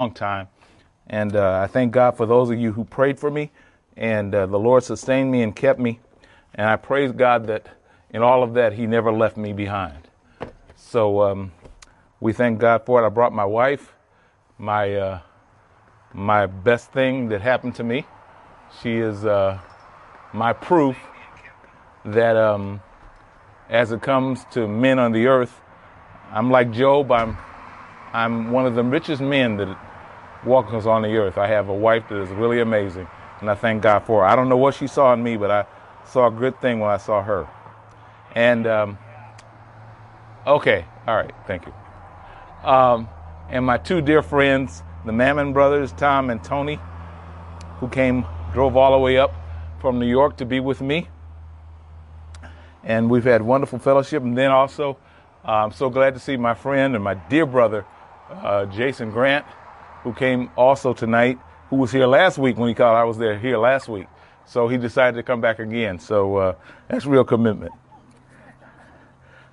long time. And uh, I thank God for those of you who prayed for me, and uh, the Lord sustained me and kept me. And I praise God that in all of that, He never left me behind. So um, we thank God for it. I brought my wife, my uh, my best thing that happened to me. She is uh, my proof that um, as it comes to men on the earth, I'm like Job. I'm I'm one of the richest men that walks on the earth. I have a wife that is really amazing, and I thank God for her. I don't know what she saw in me, but I saw a good thing when I saw her. And um, okay, all right, thank you. Um, and my two dear friends, the Mammon brothers, Tom and Tony, who came, drove all the way up from New York to be with me. And we've had wonderful fellowship. And then also, uh, I'm so glad to see my friend and my dear brother, uh, Jason Grant, who came also tonight, who was here last week when he called. I was there here last week. So he decided to come back again. So uh, that's real commitment.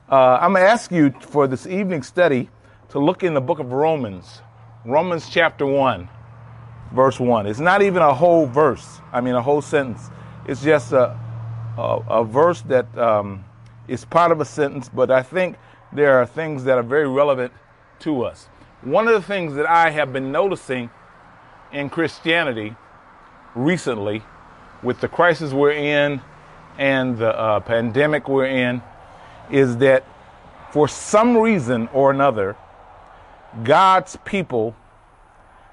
Uh, I'm going to ask you for this evening study to look in the book of Romans, Romans chapter 1, verse 1. It's not even a whole verse, I mean, a whole sentence. It's just a, a, a verse that um, is part of a sentence, but I think there are things that are very relevant to us. One of the things that I have been noticing in Christianity recently, with the crisis we're in and the uh, pandemic we're in, is that for some reason or another, God's people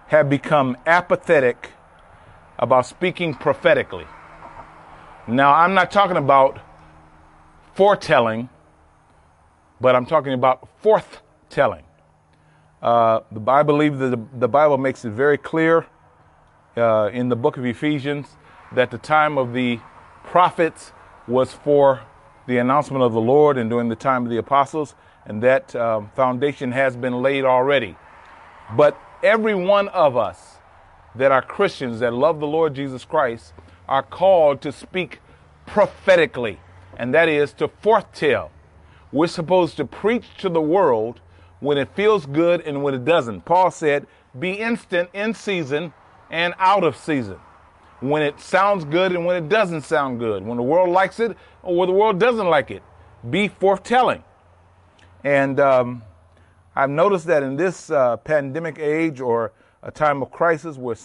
have become apathetic about speaking prophetically. Now, I'm not talking about foretelling, but I'm talking about forthtelling. Uh, the I believe that the, the, Bible makes it very clear uh, in the book of Ephesians that the time of the prophets was for the announcement of the Lord and during the time of the apostles, and that um, foundation has been laid already. But every one of us that are Christians that love the Lord Jesus Christ are called to speak prophetically, and that is to foretell. We're supposed to preach to the world when it feels good and when it doesn't. Paul said, be instant in season and out of season. When it sounds good and when it doesn't sound good. When the world likes it or when the world doesn't like it. Be foretelling. And um, I've noticed that in this uh, pandemic age or a time of crisis where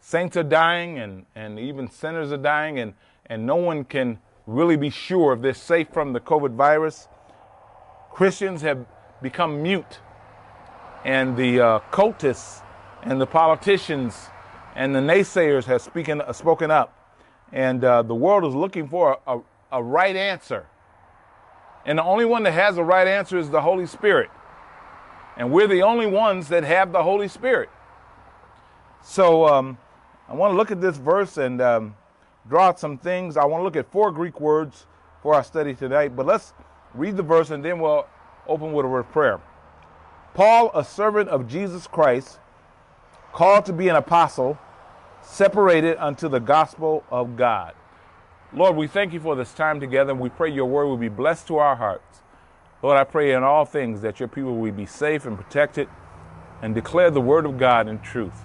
saints are dying and, and even sinners are dying and, and no one can really be sure if they're safe from the COVID virus, Christians have become mute. And the uh, cultists and the politicians and the naysayers have speaking, uh, spoken up. And uh, the world is looking for a, a, a right answer. And the only one that has the right answer is the Holy Spirit. And we're the only ones that have the Holy Spirit. So um, I want to look at this verse and um, draw out some things. I want to look at four Greek words for our study tonight. But let's read the verse and then we'll open with a word of prayer. Paul, a servant of Jesus Christ, called to be an apostle, separated unto the gospel of God. Lord, we thank you for this time together, and we pray your word will be blessed to our hearts. Lord, I pray in all things that your people will be safe and protected and declare the word of God in truth.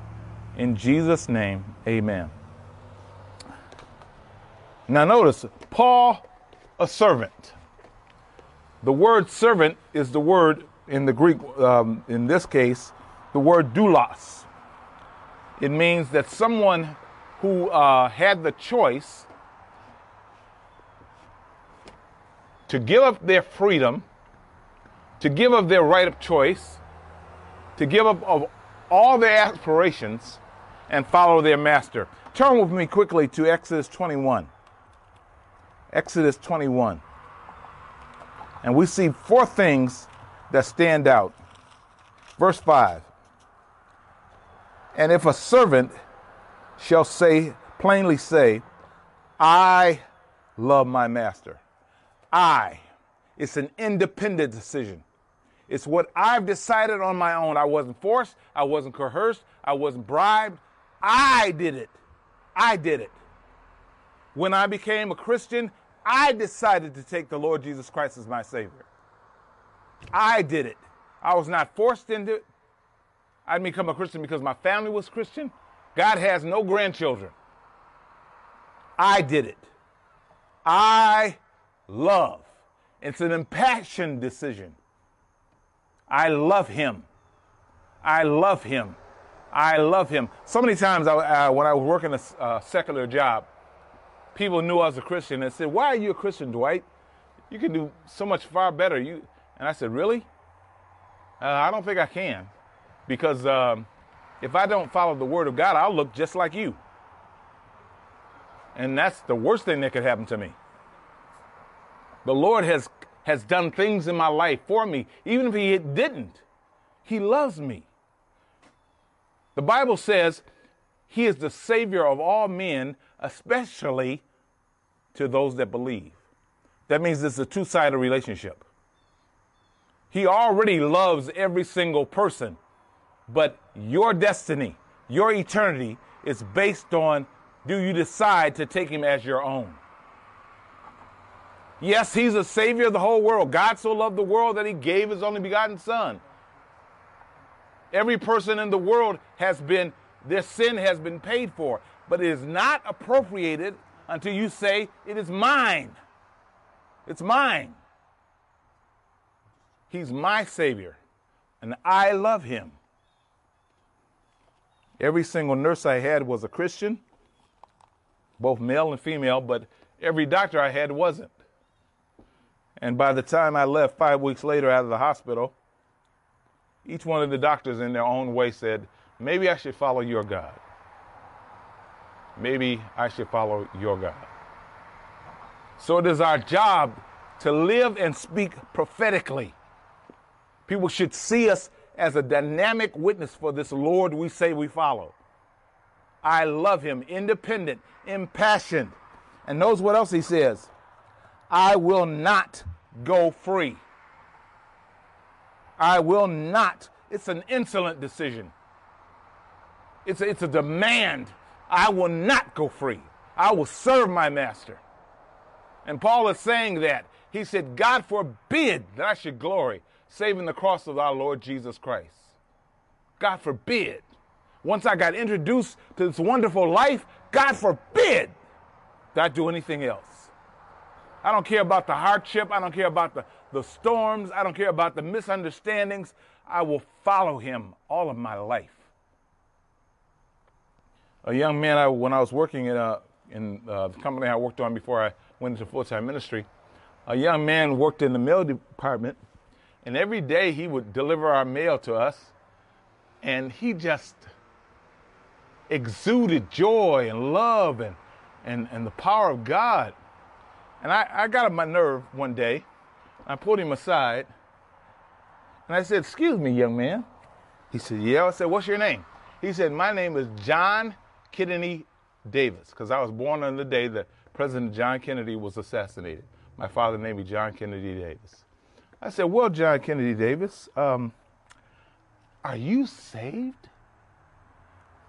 In Jesus' name, amen. Now, notice Paul, a servant. The word servant is the word in the Greek, um, in this case, the word doulos. It means that someone who uh, had the choice to give up their freedom, to give up their right of choice, to give up of all their aspirations and follow their master. Turn with me quickly to Exodus 21. Exodus 21. And we see four things that stand out. Verse 5 And if a servant shall say, plainly say, I love my master. I. It's an independent decision. It's what I've decided on my own. I wasn't forced, I wasn't coerced, I wasn't bribed. I did it. I did it. When I became a Christian, I decided to take the Lord Jesus Christ as my Savior. I did it. I was not forced into it. I didn't become a Christian because my family was Christian. God has no grandchildren. I did it. I love. It's an impassioned decision. I love him. I love him. I love him. So many times I, uh, when I was working a uh, secular job, people knew I was a Christian and said, "Why are you a Christian, Dwight? You can do so much far better." You and I said, "Really? Uh, I don't think I can, because um, if I don't follow the Word of God, I'll look just like you, and that's the worst thing that could happen to me." The Lord has has done things in my life for me, even if He didn't. He loves me. The Bible says he is the Savior of all men, especially to those that believe. That means it's a two sided relationship. He already loves every single person, but your destiny, your eternity is based on do you decide to take him as your own? Yes, he's a savior of the whole world. God so loved the world that he gave his only begotten son. Every person in the world has been, their sin has been paid for, but it is not appropriated until you say, It is mine. It's mine. He's my Savior, and I love Him. Every single nurse I had was a Christian, both male and female, but every doctor I had wasn't. And by the time I left five weeks later out of the hospital, each one of the doctors, in their own way, said, Maybe I should follow your God. Maybe I should follow your God. So it is our job to live and speak prophetically. People should see us as a dynamic witness for this Lord we say we follow. I love him, independent, impassioned. And knows what else he says? I will not go free. I will not. It's an insolent decision. It's a, it's a demand. I will not go free. I will serve my master. And Paul is saying that. He said, God forbid that I should glory, saving the cross of our Lord Jesus Christ. God forbid. Once I got introduced to this wonderful life, God forbid that I do anything else. I don't care about the hardship. I don't care about the, the storms. I don't care about the misunderstandings. I will follow him all of my life. A young man, I, when I was working in, a, in uh, the company I worked on before I went into full time ministry, a young man worked in the mail department, and every day he would deliver our mail to us, and he just exuded joy and love and, and, and the power of God. And I, I got on my nerve one day. I pulled him aside and I said, Excuse me, young man. He said, Yeah. I said, What's your name? He said, My name is John Kennedy Davis, because I was born on the day that President John Kennedy was assassinated. My father named me John Kennedy Davis. I said, Well, John Kennedy Davis, um, are you saved?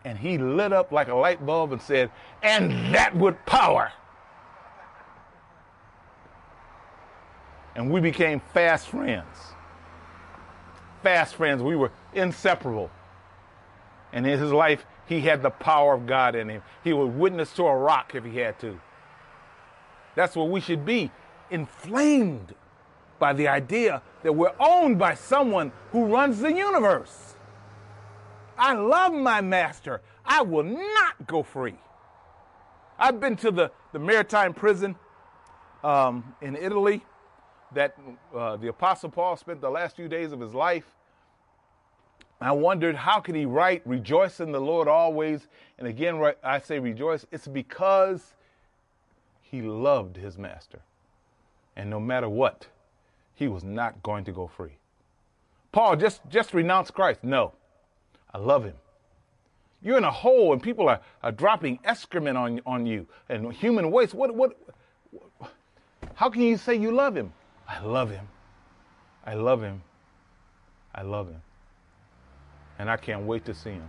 And he lit up like a light bulb and said, And that with power. and we became fast friends. Fast friends. We were inseparable. And in his life, he had the power of God in him. He would witness to a rock if he had to. That's what we should be inflamed by the idea that we're owned by someone who runs the universe. I love my master. I will not go free. I've been to the, the maritime prison um, in Italy that uh, the Apostle Paul spent the last few days of his life. I wondered how could he write, rejoice in the Lord always. And again, I say rejoice. It's because he loved his master. And no matter what, he was not going to go free. Paul, just, just renounce Christ. No, I love him. You're in a hole and people are, are dropping excrement on, on you and human waste. What, what, how can you say you love him? I love him. I love him. I love him. And I can't wait to see him.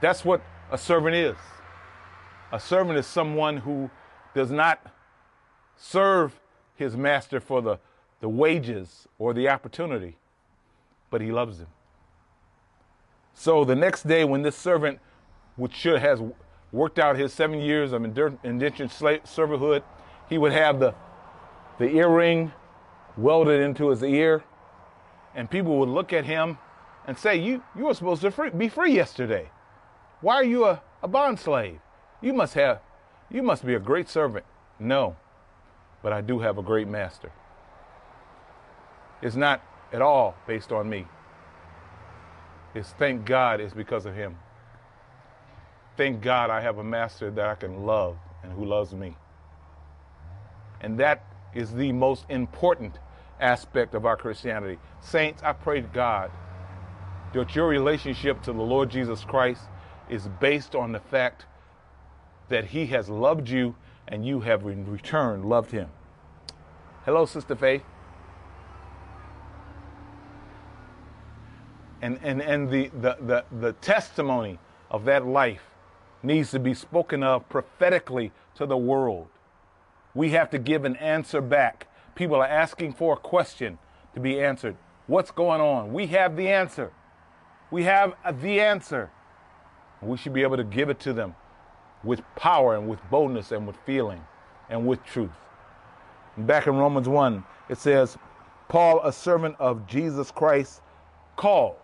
That's what a servant is. A servant is someone who does not serve his master for the, the wages or the opportunity, but he loves him. So the next day, when this servant, which should has worked out his seven years of indentured slave servanthood, he would have the the earring welded into his ear, and people would look at him and say, "You you were supposed to free, be free yesterday. Why are you a, a bond slave? You must have you must be a great servant." No, but I do have a great master. It's not at all based on me. It's thank God it's because of him. Thank God I have a master that I can love and who loves me. And that is the most important aspect of our Christianity. Saints, I pray to God that your relationship to the Lord Jesus Christ is based on the fact that he has loved you and you have in return loved him. Hello, Sister Faith. And, and, and the, the, the, the testimony of that life needs to be spoken of prophetically to the world. We have to give an answer back. People are asking for a question to be answered. What's going on? We have the answer. We have the answer. We should be able to give it to them with power and with boldness and with feeling and with truth. Back in Romans 1, it says, Paul, a servant of Jesus Christ, called.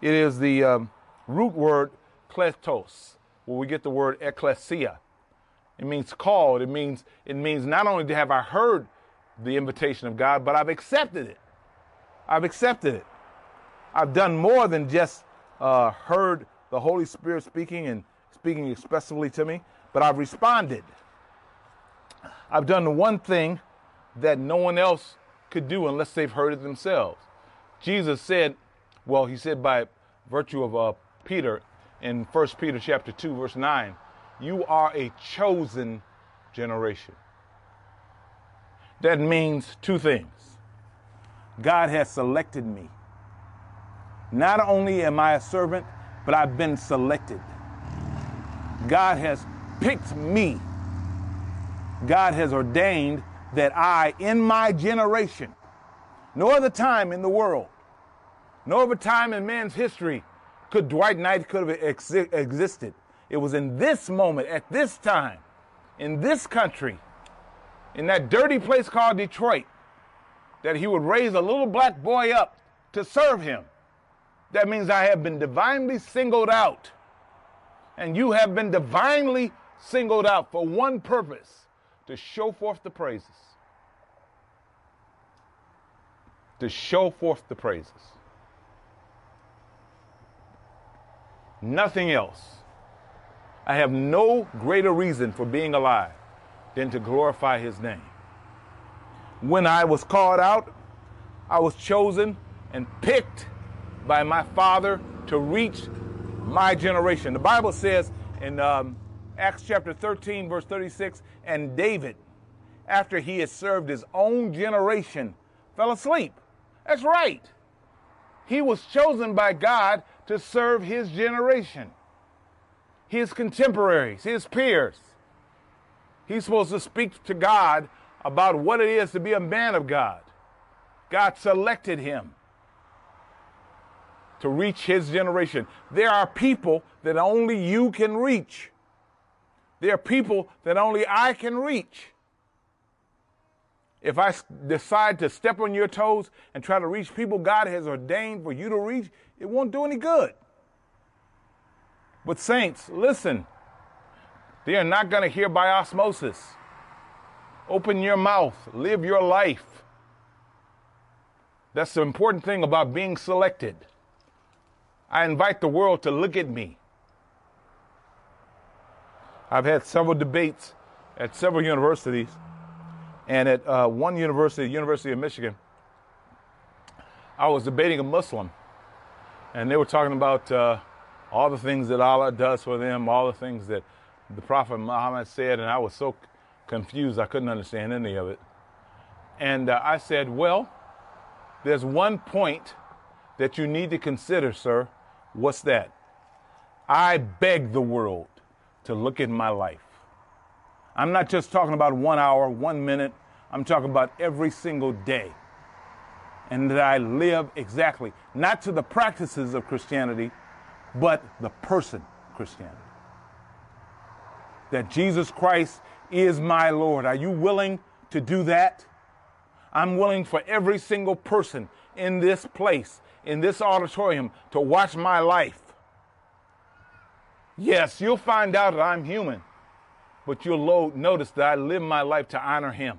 It is the um, root word kletos, where we get the word ecclesia. It means called. It means it means not only to have I heard the invitation of God, but I've accepted it. I've accepted it. I've done more than just uh, heard the Holy Spirit speaking and speaking expressively to me, but I've responded. I've done one thing that no one else could do unless they've heard it themselves. Jesus said, well, he said by virtue of uh, Peter in 1 Peter chapter 2 verse 9, you are a chosen generation. That means two things. God has selected me. Not only am I a servant, but I've been selected. God has picked me. God has ordained that I, in my generation, no other time in the world, no other time in man's history could Dwight Knight could have ex- existed. It was in this moment, at this time, in this country, in that dirty place called Detroit, that he would raise a little black boy up to serve him. That means I have been divinely singled out. And you have been divinely singled out for one purpose to show forth the praises. To show forth the praises. Nothing else. I have no greater reason for being alive than to glorify his name. When I was called out, I was chosen and picked by my father to reach my generation. The Bible says in um, Acts chapter 13, verse 36, and David, after he had served his own generation, fell asleep. That's right. He was chosen by God to serve his generation his contemporaries, his peers. He's supposed to speak to God about what it is to be a man of God. God selected him to reach his generation. There are people that only you can reach. There are people that only I can reach. If I decide to step on your toes and try to reach people God has ordained for you to reach, it won't do any good. But, saints, listen, they are not going to hear by osmosis. Open your mouth, live your life. That's the important thing about being selected. I invite the world to look at me. I've had several debates at several universities, and at uh, one university, University of Michigan, I was debating a Muslim, and they were talking about. Uh, all the things that Allah does for them, all the things that the Prophet Muhammad said, and I was so confused I couldn't understand any of it. And uh, I said, Well, there's one point that you need to consider, sir. What's that? I beg the world to look at my life. I'm not just talking about one hour, one minute. I'm talking about every single day. and that I live exactly, not to the practices of Christianity, but the person Christianity. That Jesus Christ is my Lord. Are you willing to do that? I'm willing for every single person in this place, in this auditorium, to watch my life. Yes, you'll find out that I'm human, but you'll notice that I live my life to honor Him.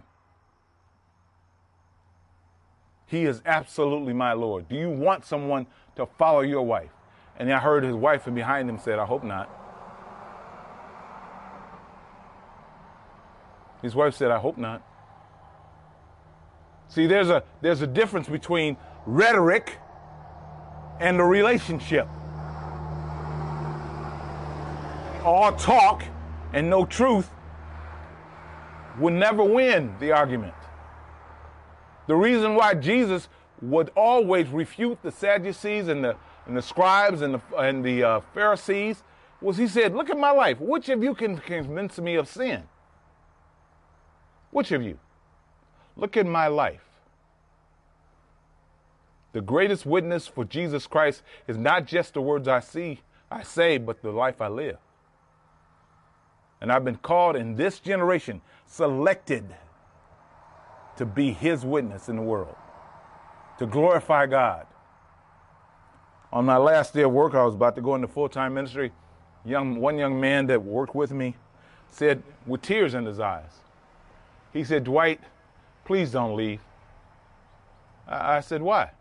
He is absolutely my Lord. Do you want someone to follow your wife? And I heard his wife and behind him said, I hope not. His wife said, I hope not. See, there's a, there's a difference between rhetoric and a relationship. All talk and no truth will never win the argument. The reason why Jesus would always refute the Sadducees and the, and the scribes and the, and the uh, Pharisees was he said, Look at my life. Which of you can convince me of sin? Which of you? Look at my life. The greatest witness for Jesus Christ is not just the words I see, I say, but the life I live. And I've been called in this generation, selected to be his witness in the world, to glorify God. On my last day of work, I was about to go into full time ministry. Young, one young man that worked with me said, with tears in his eyes, he said, Dwight, please don't leave. I, I said, why?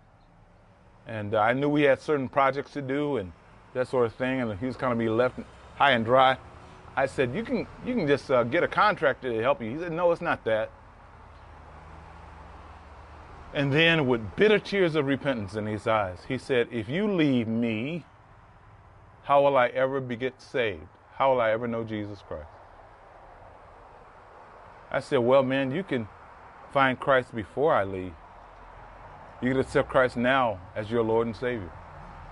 And uh, I knew we had certain projects to do and that sort of thing, and he was kind of be left high and dry. I said, you can, you can just uh, get a contractor to help you. He said, no, it's not that. And then, with bitter tears of repentance in his eyes, he said, If you leave me, how will I ever be get saved? How will I ever know Jesus Christ? I said, Well, man, you can find Christ before I leave. You can accept Christ now as your Lord and Savior.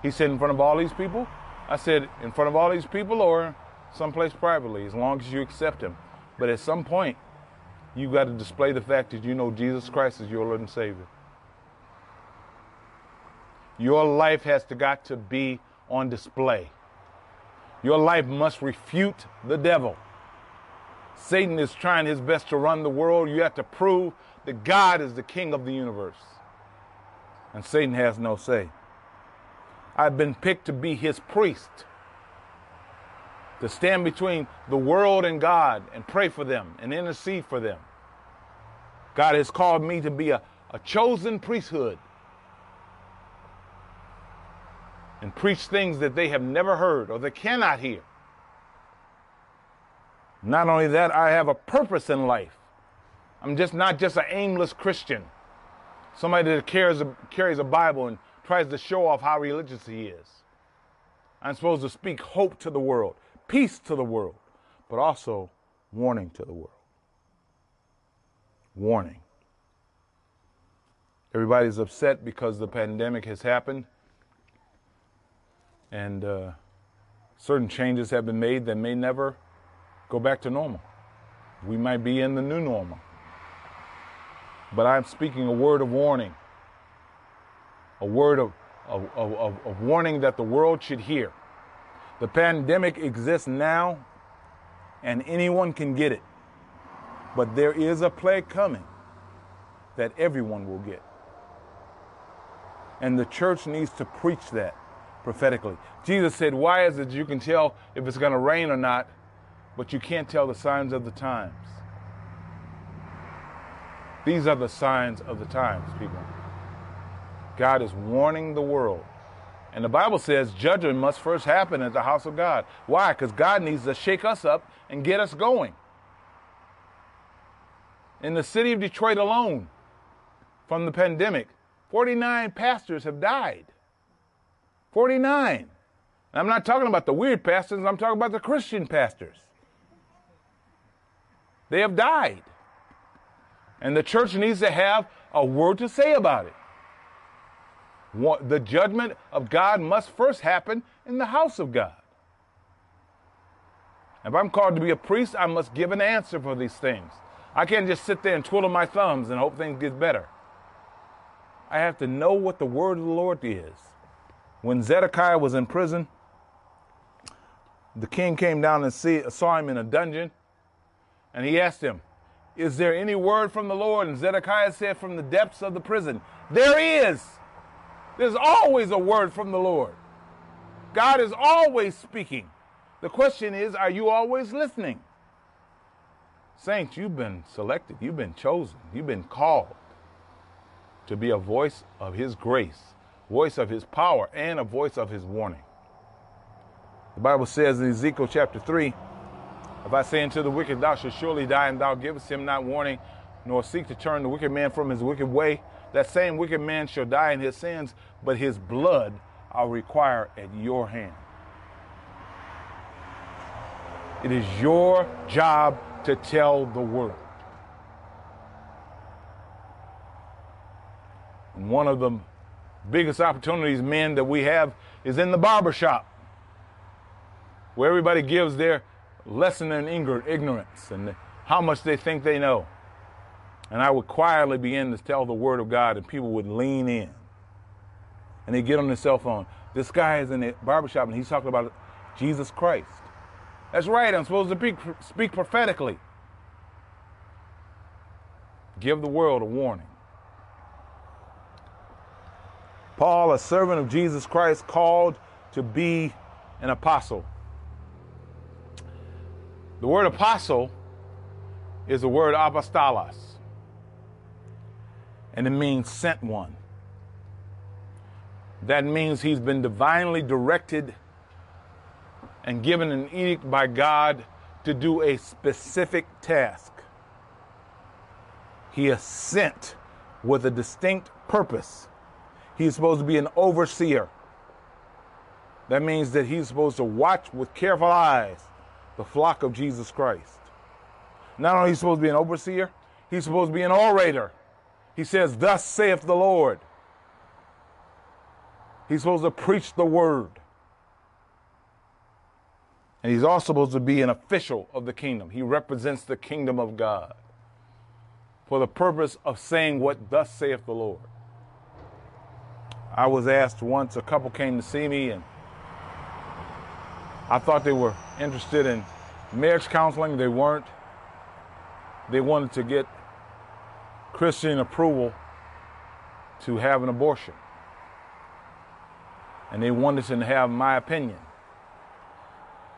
He said, In front of all these people? I said, In front of all these people or someplace privately, as long as you accept Him. But at some point, you got to display the fact that you know Jesus Christ is your Lord and Savior. Your life has to got to be on display. Your life must refute the devil. Satan is trying his best to run the world. You have to prove that God is the king of the universe. And Satan has no say. I've been picked to be his priest, to stand between the world and God and pray for them and intercede for them. God has called me to be a, a chosen priesthood and preach things that they have never heard or they cannot hear. Not only that, I have a purpose in life. I'm just not just an aimless Christian, somebody that carries a, carries a Bible and tries to show off how religious he is. I'm supposed to speak hope to the world, peace to the world, but also warning to the world. Warning. Everybody's upset because the pandemic has happened and uh, certain changes have been made that may never go back to normal. We might be in the new normal. But I'm speaking a word of warning, a word of, of, of, of warning that the world should hear. The pandemic exists now, and anyone can get it. But there is a plague coming that everyone will get. And the church needs to preach that prophetically. Jesus said, Why is it you can tell if it's going to rain or not, but you can't tell the signs of the times? These are the signs of the times, people. God is warning the world. And the Bible says judgment must first happen at the house of God. Why? Because God needs to shake us up and get us going. In the city of Detroit alone, from the pandemic, 49 pastors have died. 49. And I'm not talking about the weird pastors, I'm talking about the Christian pastors. They have died. And the church needs to have a word to say about it. The judgment of God must first happen in the house of God. If I'm called to be a priest, I must give an answer for these things. I can't just sit there and twiddle my thumbs and hope things get better. I have to know what the word of the Lord is. When Zedekiah was in prison, the king came down and see, saw him in a dungeon, and he asked him, Is there any word from the Lord? And Zedekiah said, From the depths of the prison, There is. There's always a word from the Lord. God is always speaking. The question is, are you always listening? Saints, you've been selected, you've been chosen, you've been called to be a voice of His grace, voice of His power, and a voice of His warning. The Bible says in Ezekiel chapter 3 If I say unto the wicked, Thou shalt surely die, and thou givest him not warning, nor seek to turn the wicked man from his wicked way, that same wicked man shall die in his sins, but his blood I'll require at your hand. It is your job to tell the world. One of the biggest opportunities, men, that we have is in the barbershop, where everybody gives their lesson in ignorance and how much they think they know. And I would quietly begin to tell the word of God, and people would lean in. And they get on their cell phone. This guy is in the barbershop, and he's talking about Jesus Christ. That's right, I'm supposed to speak prophetically. Give the world a warning. Paul, a servant of Jesus Christ, called to be an apostle. The word apostle is the word apostolos, and it means sent one. That means he's been divinely directed and given an edict by God to do a specific task. He is sent with a distinct purpose. He's supposed to be an overseer. That means that he's supposed to watch with careful eyes the flock of Jesus Christ. Not only is he supposed to be an overseer, he's supposed to be an orator. He says, Thus saith the Lord. He's supposed to preach the word. And he's also supposed to be an official of the kingdom. He represents the kingdom of God for the purpose of saying what thus saith the Lord. I was asked once, a couple came to see me, and I thought they were interested in marriage counseling. They weren't. They wanted to get Christian approval to have an abortion. And they wanted to have my opinion.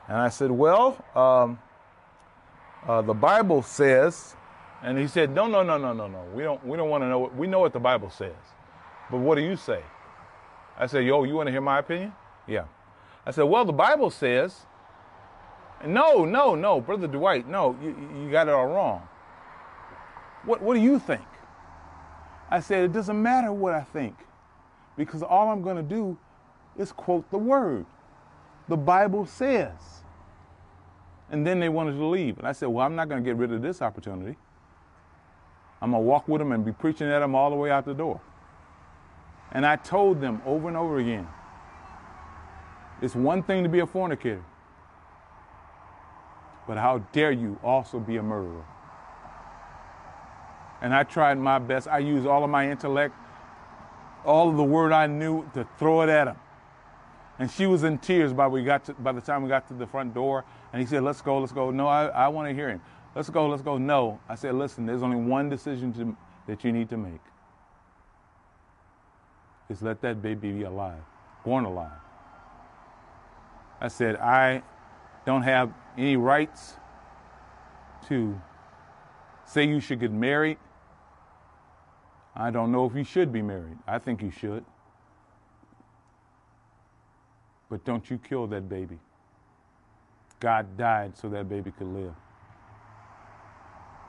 And I said, Well, um, uh, the Bible says, and he said, No, no, no, no, no, no. We don't, we don't want to know. What, we know what the Bible says. But what do you say? I said, Yo, you want to hear my opinion? Yeah. I said, Well, the Bible says, No, no, no, Brother Dwight, no, you, you got it all wrong. What, what do you think? I said, It doesn't matter what I think because all I'm going to do is quote the word. The Bible says. And then they wanted to leave. And I said, Well, I'm not going to get rid of this opportunity. I'm going to walk with them and be preaching at them all the way out the door. And I told them over and over again it's one thing to be a fornicator, but how dare you also be a murderer? And I tried my best. I used all of my intellect, all of the word I knew to throw it at him. And she was in tears by we got to, by the time we got to the front door. And he said, "Let's go, let's go." No, I, I want to hear him. Let's go, let's go. No, I said, "Listen, there's only one decision to, that you need to make. Is let that baby be alive, born alive." I said, "I don't have any rights to say you should get married. I don't know if you should be married. I think you should." But don't you kill that baby. God died so that baby could live.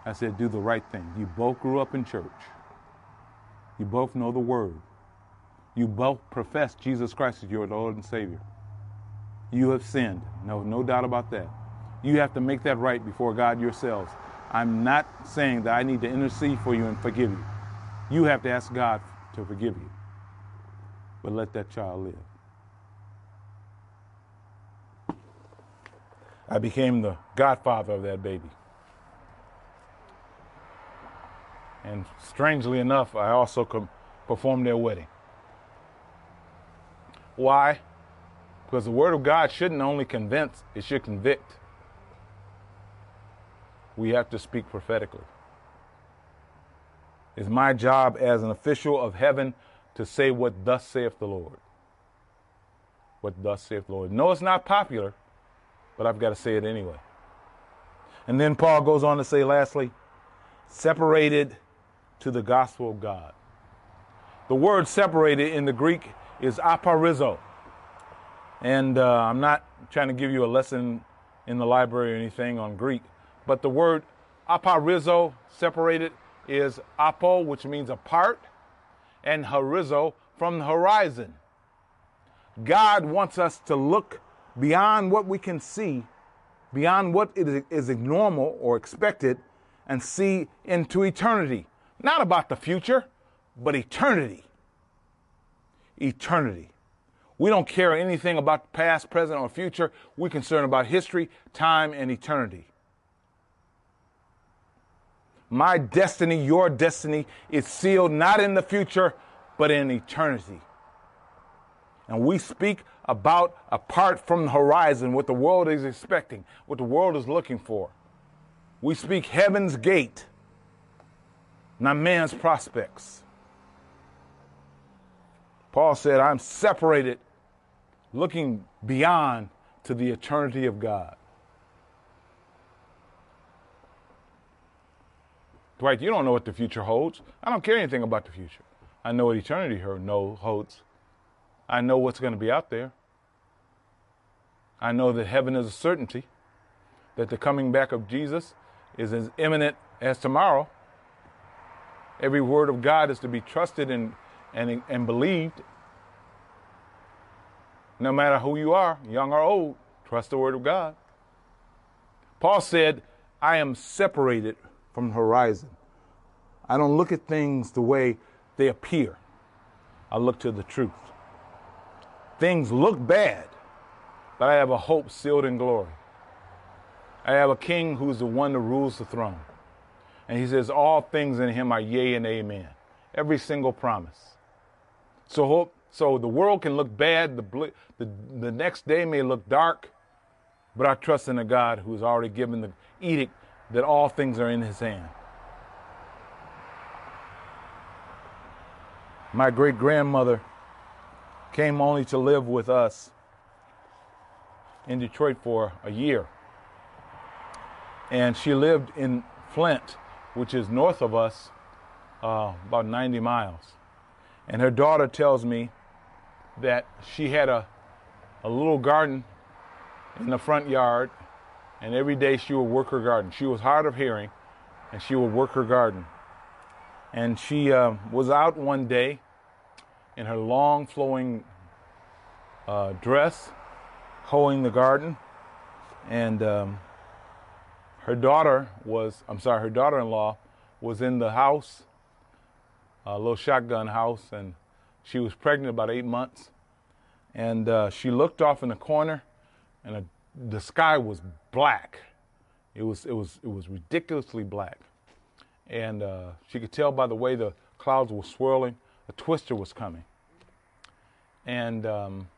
I said, do the right thing. You both grew up in church. You both know the word. You both profess Jesus Christ as your Lord and Savior. You have sinned. No, no doubt about that. You have to make that right before God yourselves. I'm not saying that I need to intercede for you and forgive you. You have to ask God to forgive you. But let that child live. I became the godfather of that baby. And strangely enough, I also com- perform their wedding. Why? Because the Word of God shouldn't only convince, it should convict. We have to speak prophetically. It's my job as an official of heaven to say what thus saith the Lord. What thus saith the Lord. No, it's not popular, but I've got to say it anyway. And then Paul goes on to say, lastly, separated to the gospel of God. The word separated in the Greek is aphorizo. And uh, I'm not trying to give you a lesson in the library or anything on Greek, but the word aphorizo, separated, is apo, which means apart, and horizo, from the horizon. God wants us to look beyond what we can see, beyond what is normal or expected, and see into eternity. Not about the future, but eternity. Eternity. We don't care anything about the past, present, or future. We're concerned about history, time, and eternity. My destiny, your destiny, is sealed not in the future, but in eternity. And we speak about apart from the horizon, what the world is expecting, what the world is looking for. We speak heaven's gate, not man's prospects. Paul said, I'm separated, looking beyond to the eternity of God. Dwight, you don't know what the future holds. I don't care anything about the future. I know what eternity holds. I know what's going to be out there. I know that heaven is a certainty, that the coming back of Jesus is as imminent as tomorrow. Every word of God is to be trusted and, and, and believed. No matter who you are, young or old, trust the word of God. Paul said, I am separated from the horizon. I don't look at things the way they appear. I look to the truth. Things look bad, but I have a hope sealed in glory. I have a king who's the one that rules the throne. And he says, All things in him are yea and amen. Every single promise. So hope so the world can look bad, the, the, the next day may look dark, but I trust in a God who has already given the edict that all things are in his hand. My great grandmother came only to live with us in Detroit for a year. And she lived in Flint, which is north of us, uh, about 90 miles. And her daughter tells me that she had a, a little garden in the front yard, and every day she would work her garden. She was hard of hearing, and she would work her garden. And she uh, was out one day in her long flowing uh, dress, hoeing the garden, and um, her daughter was, I'm sorry, her daughter in law was in the house, a little shotgun house, and she was pregnant about eight months. And uh, she looked off in the corner, and a, the sky was black. It was, it, was, it was ridiculously black. And uh, she could tell by the way the clouds were swirling, a twister was coming. And um,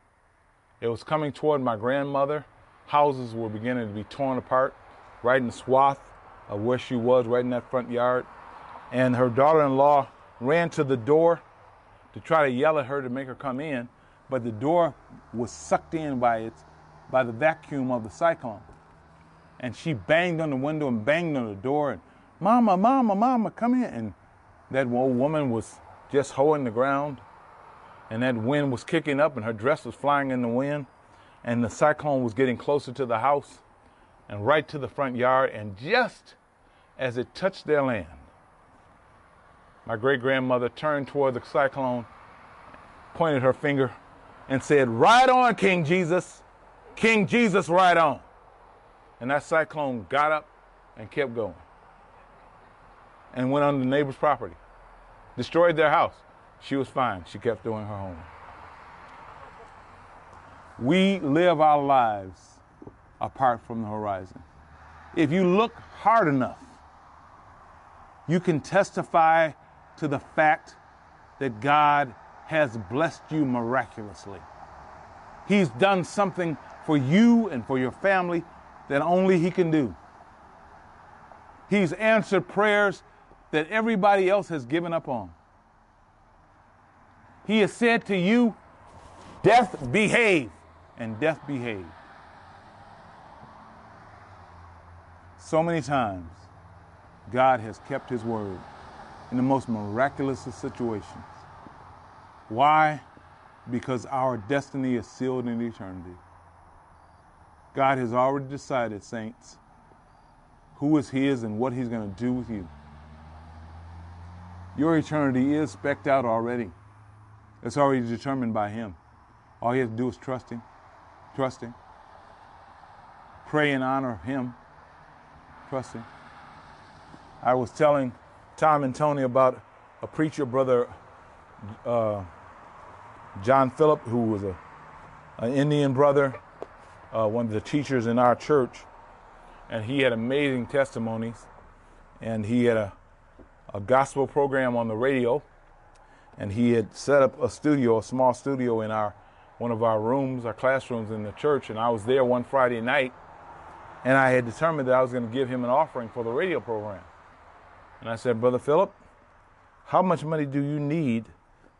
it was coming toward my grandmother. Houses were beginning to be torn apart right in the swath of where she was, right in that front yard. And her daughter in law ran to the door to try to yell at her to make her come in, but the door was sucked in by its by the vacuum of the cyclone. And she banged on the window and banged on the door and Mama, Mama, Mama, come in. And that old woman was just hoeing the ground. And that wind was kicking up and her dress was flying in the wind. And the cyclone was getting closer to the house and right to the front yard. And just as it touched their land, my great grandmother turned toward the cyclone, pointed her finger, and said, Ride on, King Jesus. King Jesus, ride on. And that cyclone got up and kept going and went on the neighbor's property, destroyed their house. She was fine. She kept doing her home. We live our lives apart from the horizon. If you look hard enough, you can testify to the fact that God has blessed you miraculously. He's done something for you and for your family that only He can do. He's answered prayers that everybody else has given up on. He has said to you, Death, behave, and death behave. So many times, God has kept His word in the most miraculous of situations. Why? Because our destiny is sealed in eternity. God has already decided, saints, who is His and what He's going to do with you. Your eternity is specked out already. It's already determined by Him. All you have to do is trust Him, trust Him, pray and honor of Him, trust Him. I was telling Tom and Tony about a preacher, brother uh, John Phillip, who was a an Indian brother, uh, one of the teachers in our church, and he had amazing testimonies, and he had a a gospel program on the radio, and he had set up a studio, a small studio in our one of our rooms, our classrooms in the church, and I was there one Friday night, and I had determined that I was going to give him an offering for the radio program. And I said, Brother Philip, how much money do you need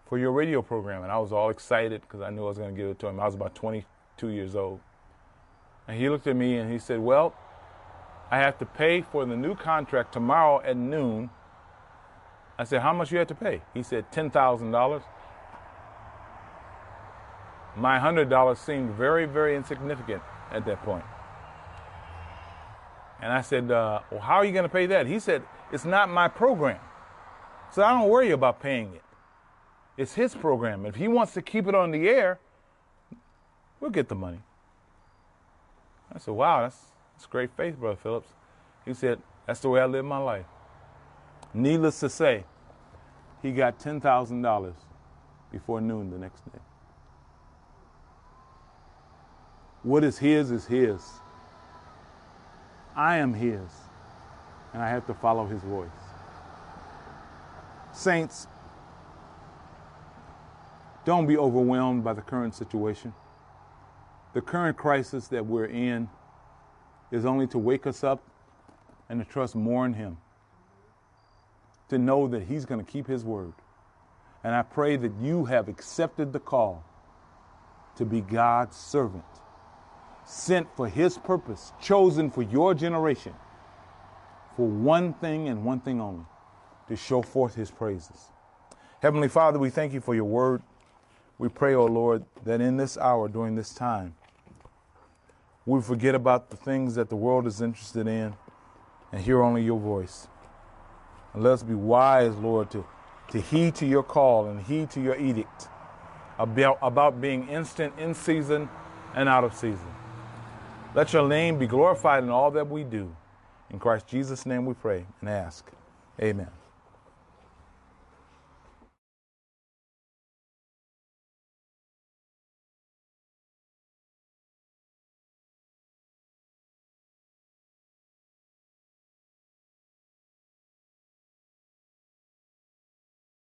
for your radio program? And I was all excited because I knew I was going to give it to him. I was about 22 years old. And he looked at me and he said, Well, I have to pay for the new contract tomorrow at noon I said, How much you had to pay? He said, $10,000. My $100 seemed very, very insignificant at that point. And I said, uh, Well, how are you going to pay that? He said, It's not my program. So I don't worry about paying it. It's his program. If he wants to keep it on the air, we'll get the money. I said, Wow, that's, that's great faith, Brother Phillips. He said, That's the way I live my life. Needless to say, he got $10,000 before noon the next day. What is his is his. I am his, and I have to follow his voice. Saints, don't be overwhelmed by the current situation. The current crisis that we're in is only to wake us up and to trust more in him to know that He's going to keep His word. And I pray that you have accepted the call to be God's servant, sent for His purpose, chosen for your generation, for one thing and one thing only to show forth His praises. Heavenly Father, we thank you for your word. We pray, O oh Lord, that in this hour, during this time, we forget about the things that the world is interested in and hear only your voice. And let us be wise, Lord, to, to heed to your call and heed to your edict about, about being instant in season and out of season. Let your name be glorified in all that we do. In Christ Jesus' name we pray and ask. Amen.